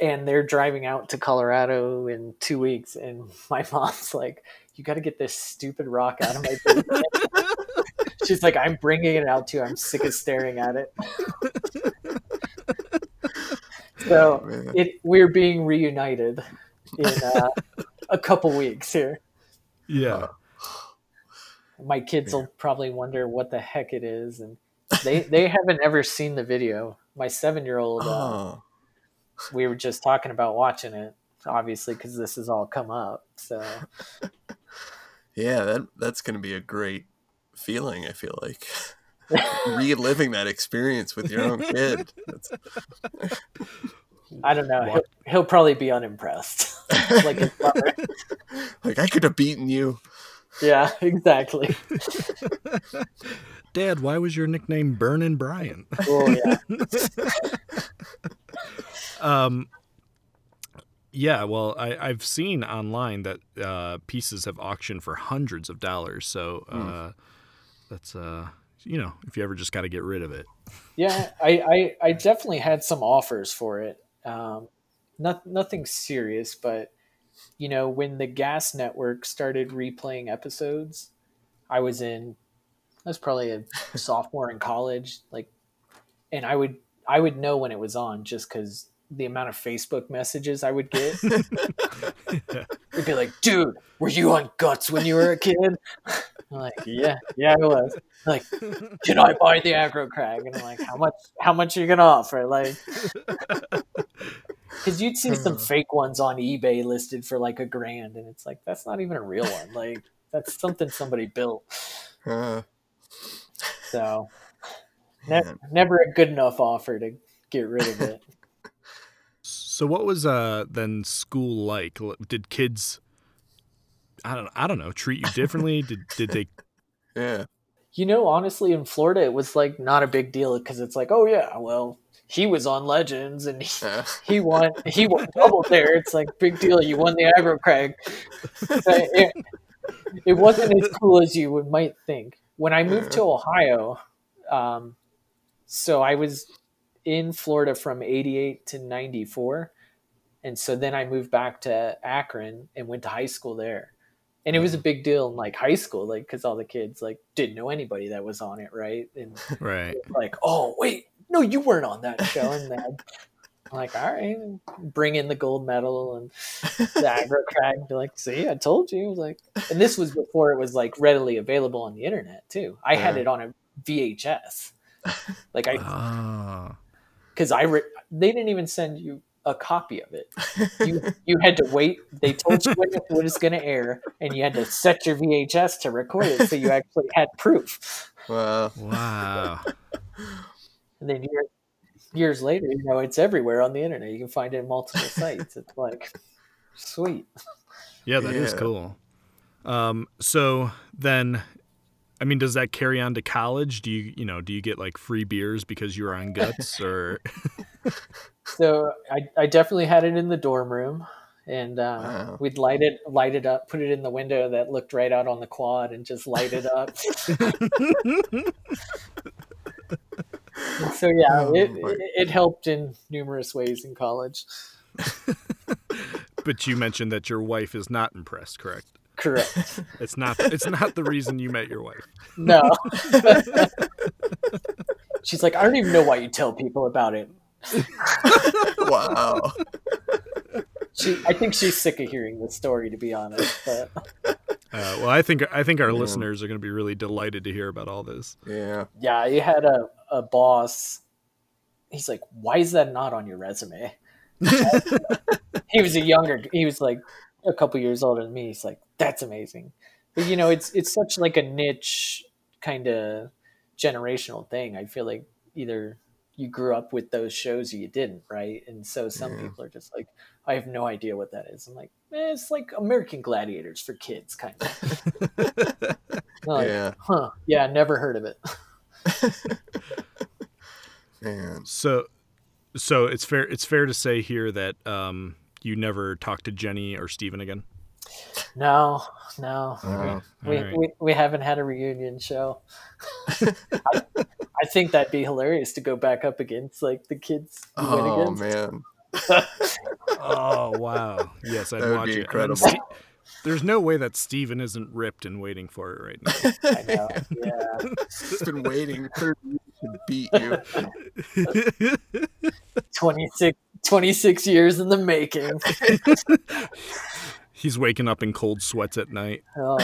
and they're driving out to Colorado in two weeks, and my mom's like, "You got to get this stupid rock out of my basement." She's like, "I'm bringing it out too. I'm sick of staring at it." so Man. it we're being reunited in uh, a couple weeks here. Yeah. My kids will probably wonder what the heck it is, and they they haven't ever seen the video. My seven year old. Uh, Oh, we were just talking about watching it obviously because this has all come up so yeah. That that's gonna be a great feeling. I feel like reliving that experience with your own kid. I don't know he'll, he'll probably be unimpressed like his brother. like I could have beaten you. yeah exactly Dad, why was your nickname Burnin' Brian? oh yeah Um, yeah, well, I, I've seen online that uh, pieces have auctioned for hundreds of dollars. So uh, that's, uh, you know, if you ever just got to get rid of it. yeah I, I i definitely had some offers for it um not, nothing serious but you know when the GAS network started replaying episodes i was in i was probably a sophomore in college like and i would i would know when it was on just because the amount of facebook messages i would get. It'd be like dude were you on guts when you were a kid? I'm like yeah yeah i was. Like can i buy the aggro crag? And i'm like how much how much are you gonna offer? Like because you'd see some fake ones on ebay listed for like a grand and it's like that's not even a real one. Like that's something somebody built. Uh, so ne- never a good enough offer to get rid of it So what was uh then school like? Did kids I don't I don't know, treat you differently? did did they Yeah. You know, honestly, in Florida, it was like not a big deal because it's like, oh yeah, well, he was on Legends and he, Uh, he won, he won double there. It's like big deal. You won the aggro crag. But it, it wasn't as cool as you would might think. When I moved to Ohio, um, so I was in Florida from '88 to '94, and so then I moved back to Akron and went to high school there. and it was a big deal in like high school, like because all the kids like didn't know anybody that was on it, right? And Right. like, oh wait, no, you weren't on that show, and then I'm like, all right, bring in the gold medal and the aggro crag, be like, see, I told you, like, and this was before it was like readily available on the internet too. I had it on a VHS, like I Ah. because I re- they didn't even send you a copy of it. You you had to wait. They told you when it was going to air, and you had to set your VHS to record it, so you actually had proof. Wow. Wow. And then years years later, you know, it's everywhere on the internet. You can find it in multiple sites. It's like sweet. Yeah, that is Yeah. cool. Um, so then, I mean, does that carry on to college? Do you, you know, do you get like free beers because you were on guts, or So I, I definitely had it in the dorm room, and uh, Wow. we'd light it light it up, put it in the window that looked right out on the quad, and just light it up. so yeah, Oh, it, it, it helped in numerous ways in college. but you mentioned that your wife is not impressed, correct? Correct. It's not. It's not the reason you met your wife. No. She's like, I don't even know why you tell people about it. Wow. She, I think she's sick of hearing this story, to be honest. But Uh, well, I think I think our Yeah. listeners are going to be really delighted to hear about all this. Yeah. yeah, you had a, a boss. He's like, why is that not on your resume? he was a younger. He was like a couple years older than me. He's like, that's amazing. But you know, it's it's such like a niche kind of generational thing. I feel like either you grew up with those shows or you didn't, right? And so some Yeah. people are just like, I have no idea what that is. I'm like, eh, it's like American Gladiators for kids, kind of. Like, Yeah. Huh? Yeah, never heard of it. Man. So, so it's fair. It's fair to say here that um, you never talked to Jenny or Steven again. No, no. Wow. we, All right. we, we haven't had a reunion show. I, I think that'd be hilarious to go back up against like the kids Oh man. Oh wow! Yes, I'd That would watch be it. Incredible. Ste- There's no way that Steven isn't ripped and waiting for it right now. I know. Yeah. It's been waiting 30 years to beat you. 26, 26 years in the making. He's waking up in cold sweats at night. Oh.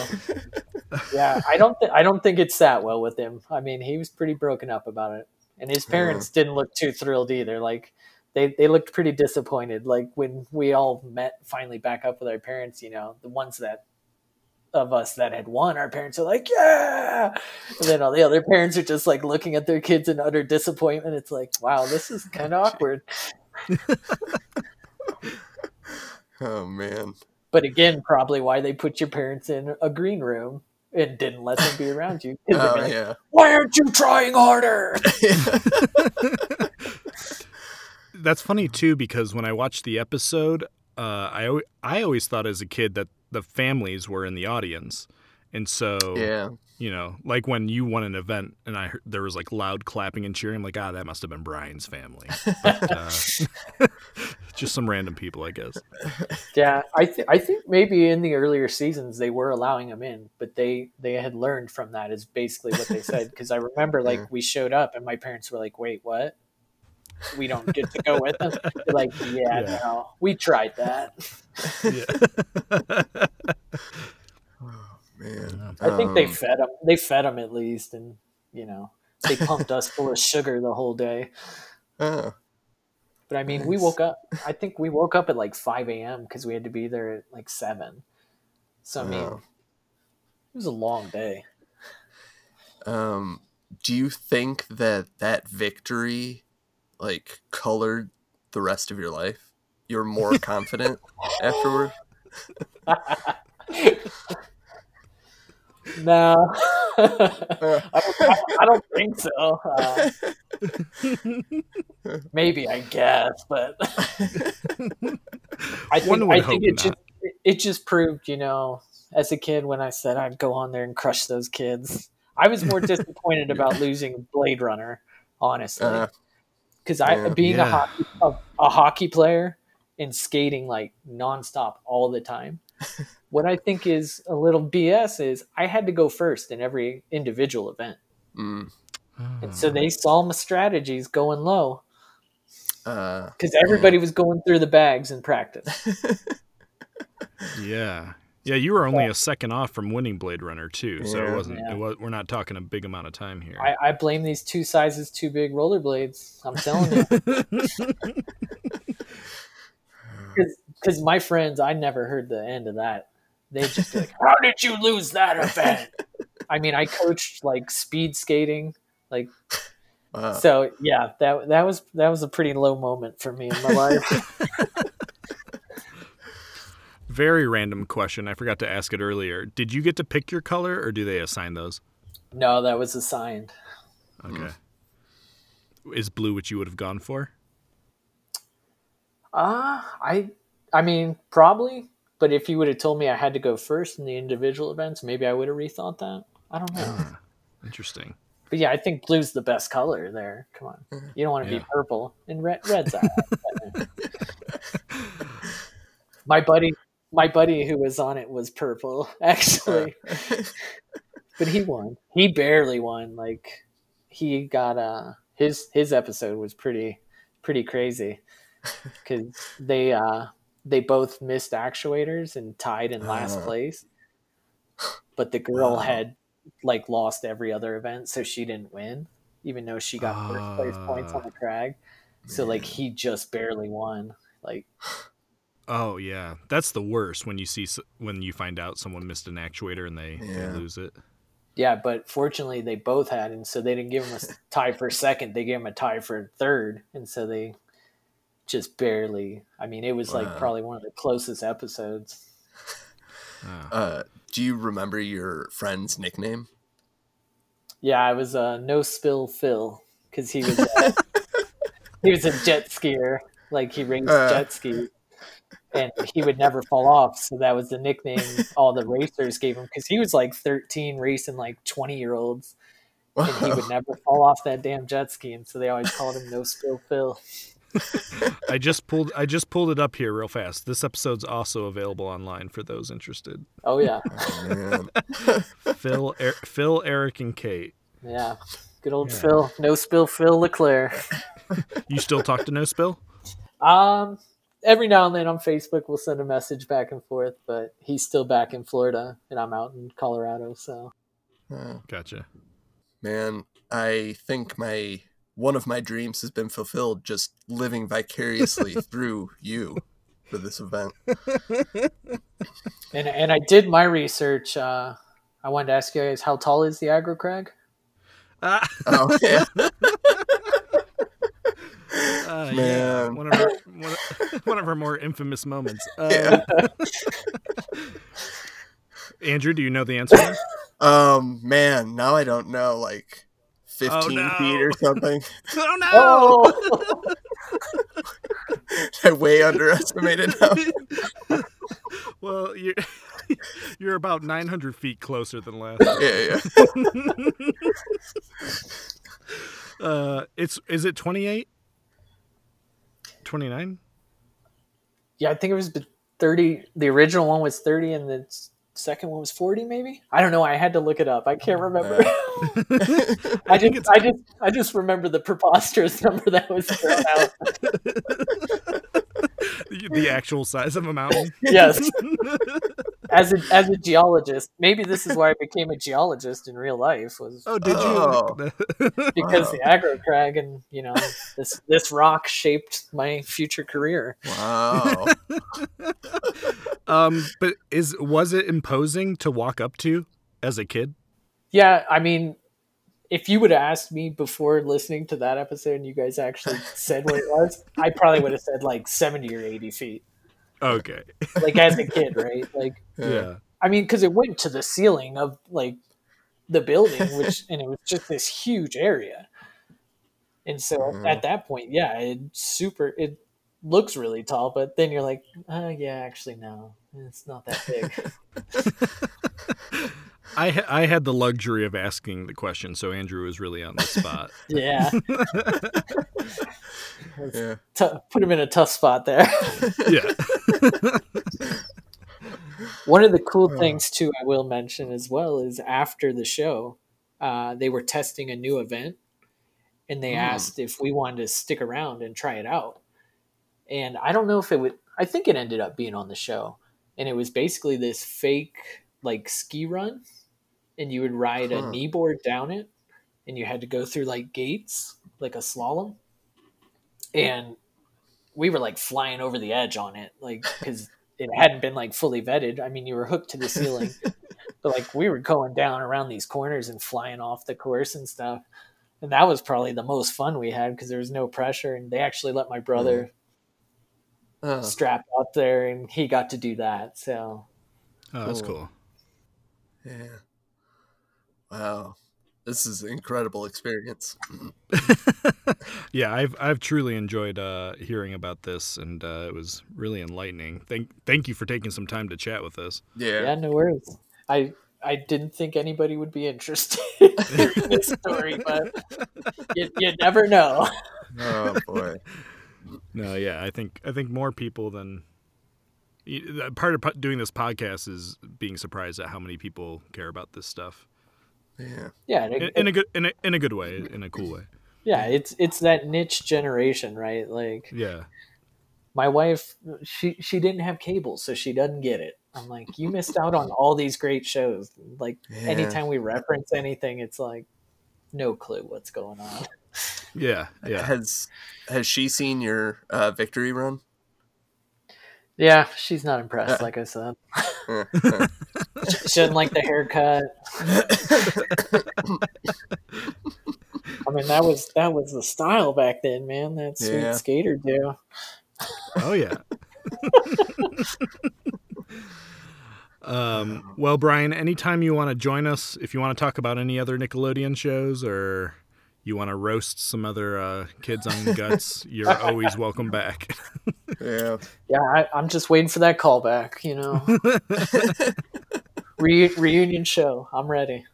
Yeah, I don't th- I don't think it's sat well with him. I mean, he was pretty broken up about it. And his parents mm. didn't look too thrilled either. Like they, they looked pretty disappointed. Like when we all met finally back up with our parents, you know, the ones that of us that had won, our parents are like, Yeah And then all the other parents are just like looking at their kids in utter disappointment. It's like, wow, this is kinda awkward. Oh man. But again, probably why they put your parents in a green room and didn't let them be around you. Oh like, yeah. Why aren't you trying harder? That's funny too because when I watched the episode, uh, I I always thought as a kid that the families were in the audience, and so Yeah. you know, like when you won an event and I heard there was like loud clapping and cheering, I'm like, ah, that must have been Brian's family. But, uh, just some random people, I guess. Yeah, I th- I think maybe in the earlier seasons they were allowing them in, but they they had learned from that is basically what they said. Because I remember like Yeah. we showed up and my parents were like, "Wait, what? We don't get to go with them?" They're like, "Yeah, Yeah. no, we tried that." Yeah. Man. I think they Um, fed them. They fed them at least, and you know they pumped us full of sugar the whole day. oh, But I mean, we woke up. I think we woke up at like five a.m. because we had to be there at like seven. So I mean, Wow. it was a long day. Um, do you think that that victory, like, colored the rest of your life? You're more confident afterward. No, I, don't, I, I don't think so. Uh, maybe I guess, but I think, I think it not. just it, it just proved, you know, as a kid when I said I'd go on there and crush those kids. I was more disappointed about losing Blade Runner, honestly, Uh, because I yeah. being a hockey a, a hockey player and skating like nonstop all the time. what I think is a little BS is I had to go first in every individual event. Mm. And so they saw my strategies going low Uh, because everybody was going through the bags in practice. Yeah. Yeah, you were only a second off from winning Blade Runner too, so Yeah. it wasn't. Yeah. It was, we're not talking a big amount of time here. I, I blame these two sizes too big rollerblades. I'm telling you. Because my friends, I never heard the end of that. They just be like, "How did you lose that event?" I mean, I coached like speed skating, like wow. so. Yeah, that that was that was a pretty low moment for me in my life. Very random question. I forgot to ask it earlier. Did you get to pick your color, or do they assign those? no, that was assigned. Okay. Is blue what you would have gone for? Uh, I I mean, probably. But if you would have told me I had to go first in the individual events, maybe I would have rethought that. I don't know. Interesting. But yeah, I think blue's the best color there. Come on. You don't want to Yeah. be purple. And red red's right. my buddy my buddy who was on it was purple, actually. but he won. He barely won. Like he got uh his his episode was pretty pretty crazy because they uh they both missed actuators and tied in last Uh. place but the girl Wow. had like lost every other event so she didn't win even though she got first place points on Ah. the crag so like he just barely won like Oh yeah, that's the worst when you see when you find out someone missed an actuator and they, they lose it. yeah but fortunately they both had and so they didn't give him a tie for second they gave him a tie for third and so they just barely i mean it was like Wow. probably one of the closest episodes uh, do you remember your friend's nickname? Yeah, I was uh, no spill Phil because he was uh, he was a jet skier, like he raced Uh. jet skis, and he would never fall off. So that was the nickname all the racers gave him because he was like 13 racing like 20 year olds, and he would never fall off that damn jet ski, and so they always called him no spill Phil. I just pulled I just pulled it up here real fast. This episode's also available online for those interested. Oh yeah, Man. Phil, er, Phil, Eric, and Kate. yeah, good old Phil, no spill Phil Leclerc. You still talk to No Spill? Um, every now and then on Facebook we'll send a message back and forth, but he's still back in Florida and I'm out in Colorado, so Uh, Gotcha. man, I think my one of my dreams has been fulfilled just living vicariously through you for this event. and and I did my research. Uh, I wanted to ask you guys how tall is the aggro crag? Ah, Oh yeah. uh, yeah, one of our one of, one of our more infamous moments. Uh, Yeah. Andrew, do you know the answer? Um man, now I don't know, like fifteen no. feet or something. oh no! Oh, I way underestimated now. Well, you're you're about 900 feet closer than last. Yeah, yeah. Uh, it's is it 28? 29? yeah, I think it was thirty. The original one was thirty, and the second one was forty, maybe. I don't know. I had to look it up. I can't oh, remember. I just, I just, I just remember the preposterous number that was thrown out. The, the actual size of a mountain. yes. As a as a geologist, maybe this is why I became a geologist in real life was Oh, did Oh. you? because wow. the aggro crag and you know this this rock shaped my future career. Wow. um, but is was it imposing to walk up to as a kid? Yeah, I mean, if you would have asked me before listening to that episode and you guys actually said what it was, I probably would have said like seventy or eighty feet, Okay. like as a kid, right? Like, Yeah. I mean, because it went to the ceiling of like the building, which and it was just this huge area. And so Mhm. at that point, yeah, it super it looks really tall, but then you're like, oh yeah, actually no, it's not that big. I ha- I had the luxury of asking the question, so Andrew was really on the spot. yeah, Yeah. T- put him in a tough spot there. yeah. One of the cool things too, I will mention as well, is after the show, uh, they were testing a new event, and they Mm. asked if we wanted to stick around and try it out. And I don't know if it would. I think it ended up being on the show, and it was basically this fake like ski run, and you would ride a Huh. knee board down it, and you had to go through like gates, like a slalom, and we were like flying over the edge on it, like because it hadn't been like fully vetted. I mean, you were hooked to the ceiling, but like we were going down around these corners and flying off the course and stuff. And that was probably the most fun we had because there was no pressure, and they actually let my brother Oh, strap up there, and he got to do that. So Oh, that's Cool. cool. yeah. Wow. This is an incredible experience. yeah, I've I've truly enjoyed uh, hearing about this, and uh, it was really enlightening. Thank thank you for taking some time to chat with us. Yeah. yeah, no worries. I I didn't think anybody would be interested in this story, but you, you never know. Oh boy. No, yeah, I think I think more people than part of doing this podcast is being surprised at how many people care about this stuff Yeah. Yeah, and in, in a good in a, in a good way, in a cool way. yeah, it's it's that niche generation, right? Like Yeah, my wife, she she didn't have cable, so she doesn't get it. I'm like, you missed out on all these great shows. Like Yeah. anytime we reference anything, it's like no clue what's going on. yeah, yeah. Has has she seen your uh, victory run? Yeah, she's not impressed. Like I said, Uh, she didn't like the haircut. I mean, that was that was the style back then, man. That sweet Yeah. skater do. Oh yeah. um, well, Brian, anytime you want to join us, if you want to talk about any other Nickelodeon shows or you want to roast some other uh, kids on guts, you're always welcome back. yeah. Yeah, I, I'm just waiting for that callback. You know, Re- reunion show. I'm ready.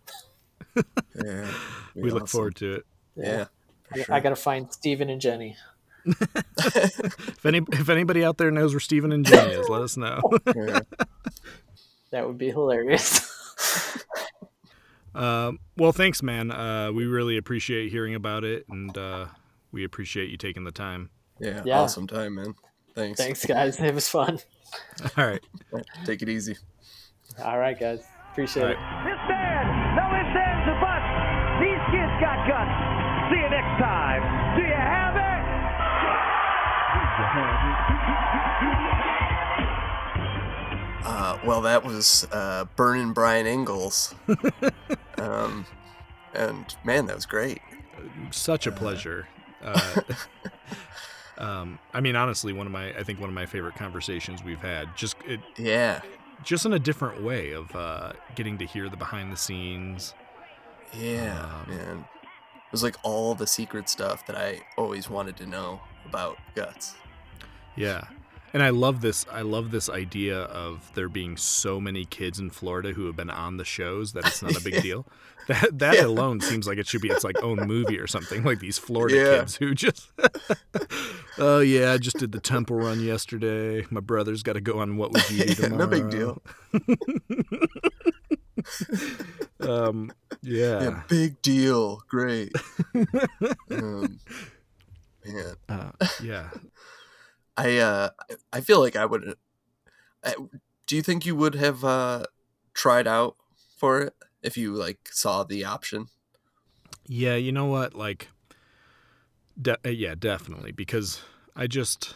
Yeah. we look forward to it. Yeah. I, I got to find Steven and Jenny. If any if anybody out there knows where Steven and Jenny is, let us know. yeah. That would be hilarious. Um, well, thanks, man. Uh, we really appreciate hearing about it, and uh, we appreciate you taking the time. Yeah. Yeah. Awesome time, man. Thanks. Thanks, guys. It was fun. All right. Take it easy. All right, guys. Appreciate All it. This well, that was uh, Burnin' Brian Ingalls. um, and man, that was great. such a pleasure. Uh, um, I mean, honestly, one of my I think one of my favorite conversations we've had. Just it, Yeah. just in a different way of uh, getting to hear the behind the scenes. Yeah, Um, man. It was like all the secret stuff that I always wanted to know about Guts. Yeah. And I love this. I love this idea of there being so many kids in Florida who have been on the shows that it's not a big deal. That that Yeah. alone seems like it should be its like own movie or something. Like these Florida Yeah. kids who just, oh yeah, I just did the temple run yesterday. My brother's got to go on what would you do Yeah, tomorrow. no big deal. Um, yeah. Yeah, big deal. Great. um, man, Uh, yeah. I uh, I feel like I would. I, do you think you would have uh, tried out for it if you like saw the option? Yeah, you know what? Like, de- uh, yeah, definitely. Because I just,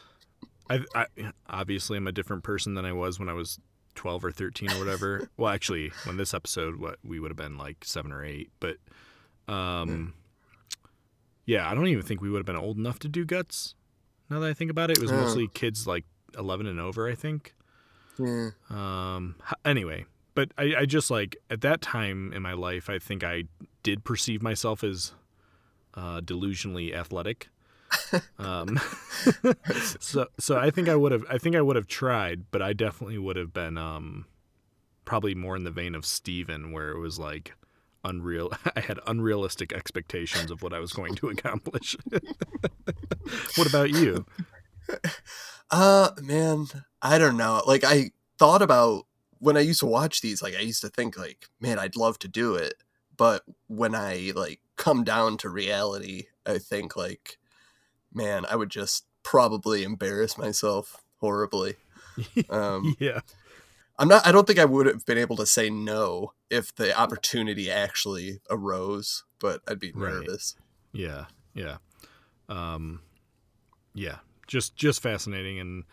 I, I obviously I'm a different person than I was when I was 12 or 13 or whatever. well, actually, when this episode, what we would have been like seven or eight. But, um, yeah, I don't even think we would have been old enough to do guts. Now that I think about it, it was mostly kids like 11 and over. I think. Yeah. Um. Anyway, but I, I just like at that time in my life, I think I did perceive myself as uh, delusionally athletic. um. so so I think I would have I think I would have tried, but I definitely would have been um probably more in the vein of Steven where it was like unreal I had unrealistic expectations of what I was going to accomplish. what about you? Uh, man, I don't know. Like, I thought about when I used to watch these, like I used to think like, man, I'd love to do it. But when I like come down to reality, I think like, man, I would just probably embarrass myself horribly. Um, yeah. I'm not. I don't think I would have been able to say no if the opportunity actually arose, but I'd be Right. nervous. Yeah. Yeah. Um, yeah. Just just fascinating and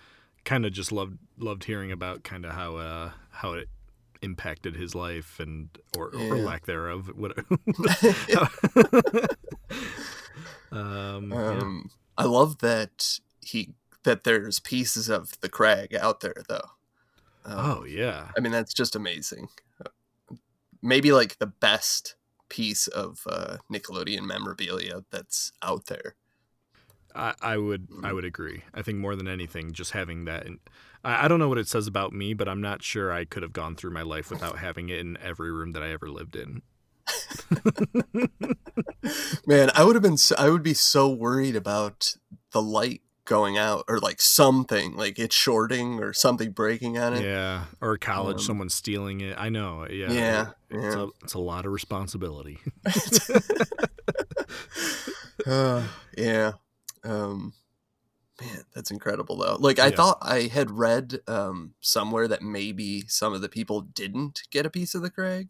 kind of just loved loved hearing about kind of how uh how it impacted his life and or, or lack thereof. What? um, yeah. Um, I love that he that there's pieces of the crag out there though. Um, Oh yeah. I mean that's just amazing. Maybe like the best piece of uh, Nickelodeon memorabilia that's out there. I, I would I would agree. I think more than anything, just having that. In, I, I don't know what it says about me, but I'm not sure I could have gone through my life without having it in every room that I ever lived in. Man, I would have been. So, I would be so worried about the light going out or like something like it's shorting or something breaking on it. Yeah, or college, Um, someone stealing it. I know. Yeah, Yeah, It's, yeah. a, it's a lot of responsibility. Uh, yeah. Um, man, that's incredible though. Like I Yeah. thought I had read um, somewhere that maybe some of the people didn't get a piece of the Crag.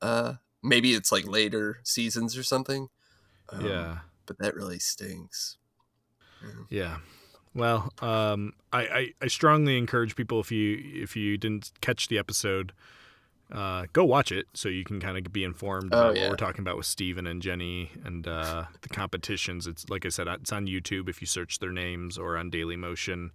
Uh, maybe it's like later seasons or something. Um, yeah, But that really stinks. Yeah. Well, um, I, I, I strongly encourage people if you if you didn't catch the episode, uh, go watch it so you can kind of be informed Oh, about yeah. what we're talking about with Steven and Jenny and uh, the competitions. It's like I said, it's on YouTube if you search their names or on Daily Motion.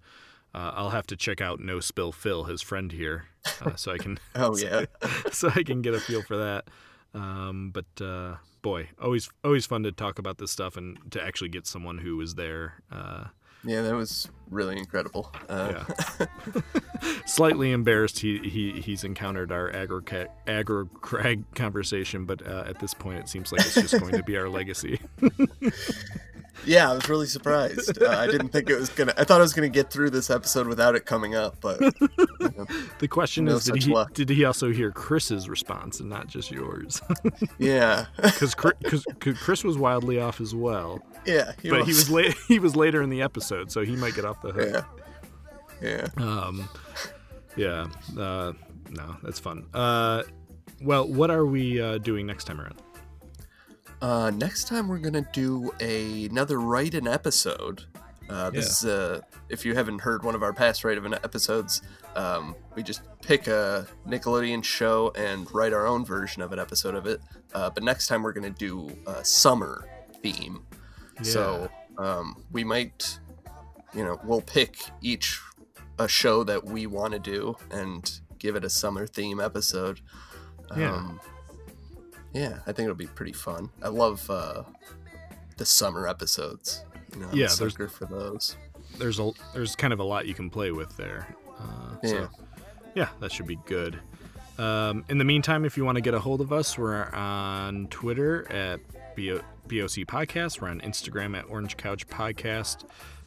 Uh, I'll have to check out No Spill Phil, his friend here, uh, so I can Oh yeah. so I can get a feel for that. Um, but uh, boy, always always fun to talk about this stuff and to actually get someone who was there. Uh, Yeah, that was really incredible. Uh, yeah. Slightly embarrassed he, he he's encountered our aggro aggro crag conversation, but uh, at this point it seems like it's just going to be our legacy. yeah, I was really surprised. Uh, I didn't think it was gonna. I thought I was gonna get through this episode without it coming up, but The question No is, did he luck. did he also hear Chris's response and not just yours? yeah, Because Chris, Chris was wildly off as well, yeah. He but he was late. He was later in the episode, so he might get off the hook. Yeah, yeah. Um, yeah. Uh, no, that's fun. Uh, well, what are we uh, doing next time around? Uh, next time we're gonna do a, another write-in episode. Uh, this is uh, if you haven't heard one of our past write-in episodes, um, we just pick a Nickelodeon show and write our own version of an episode of it. Uh, but next time we're gonna do a summer theme. So um, we might, you know, we'll pick each a show that we want to do and give it a summer theme episode. Yeah. Um, yeah, I think it'll be pretty fun. I love uh, the summer episodes. You know, I'm Yeah, there's- for those. there's a there's kind of a lot you can play with there. Uh, Yeah. So yeah, that should be good. Um, in the meantime, if you want to get a hold of us, we're on Twitter at BO, BOC Podcast. We're on Instagram at Orange Couch Podcast.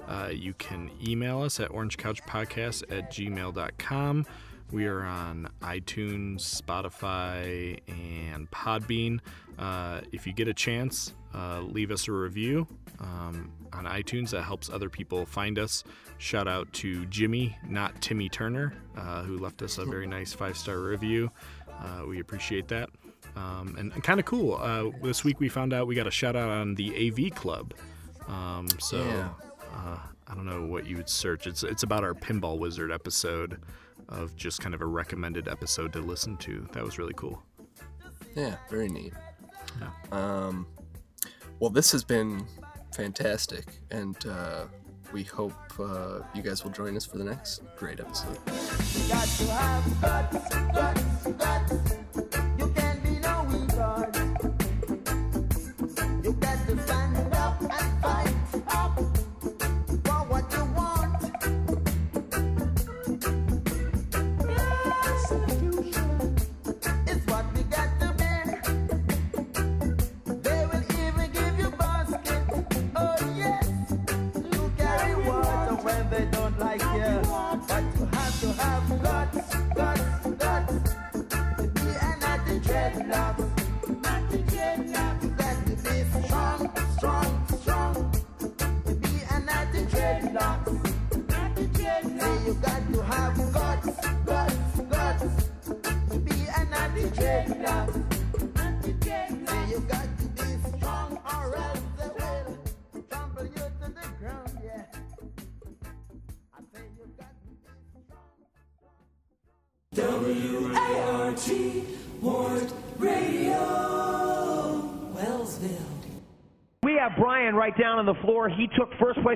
Uh, you can email us at orangecouchpodcast at gmail.com. We are on iTunes, Spotify, and Podbean. Uh, if you get a chance, uh, leave us a review um, on iTunes. That helps other people find us. Shout out to Jimmy, not Timmy Turner, uh, who left us a very nice five star review. Uh, we appreciate that. Um, and kind of cool. Uh, this week we found out we got a shout out on the AV Club. Um, so Yeah. uh, I don't know what you would search. It's it's about our Pinball Wizard episode of just kind of a recommended episode to listen to. That was really cool. Yeah, very neat. Um, well, this has been fantastic, and uh, we hope uh, you guys will join us for the next great episode.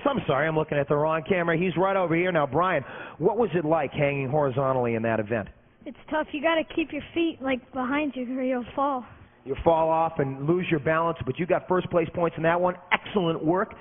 Place. I'm sorry, I'm looking at the wrong camera. He's right over here. Now, Brian, what was it like hanging horizontally in that event? It's tough. You got to keep your feet like behind you or you'll fall. You fall off and lose your balance, but you got first place points in that one. Excellent work.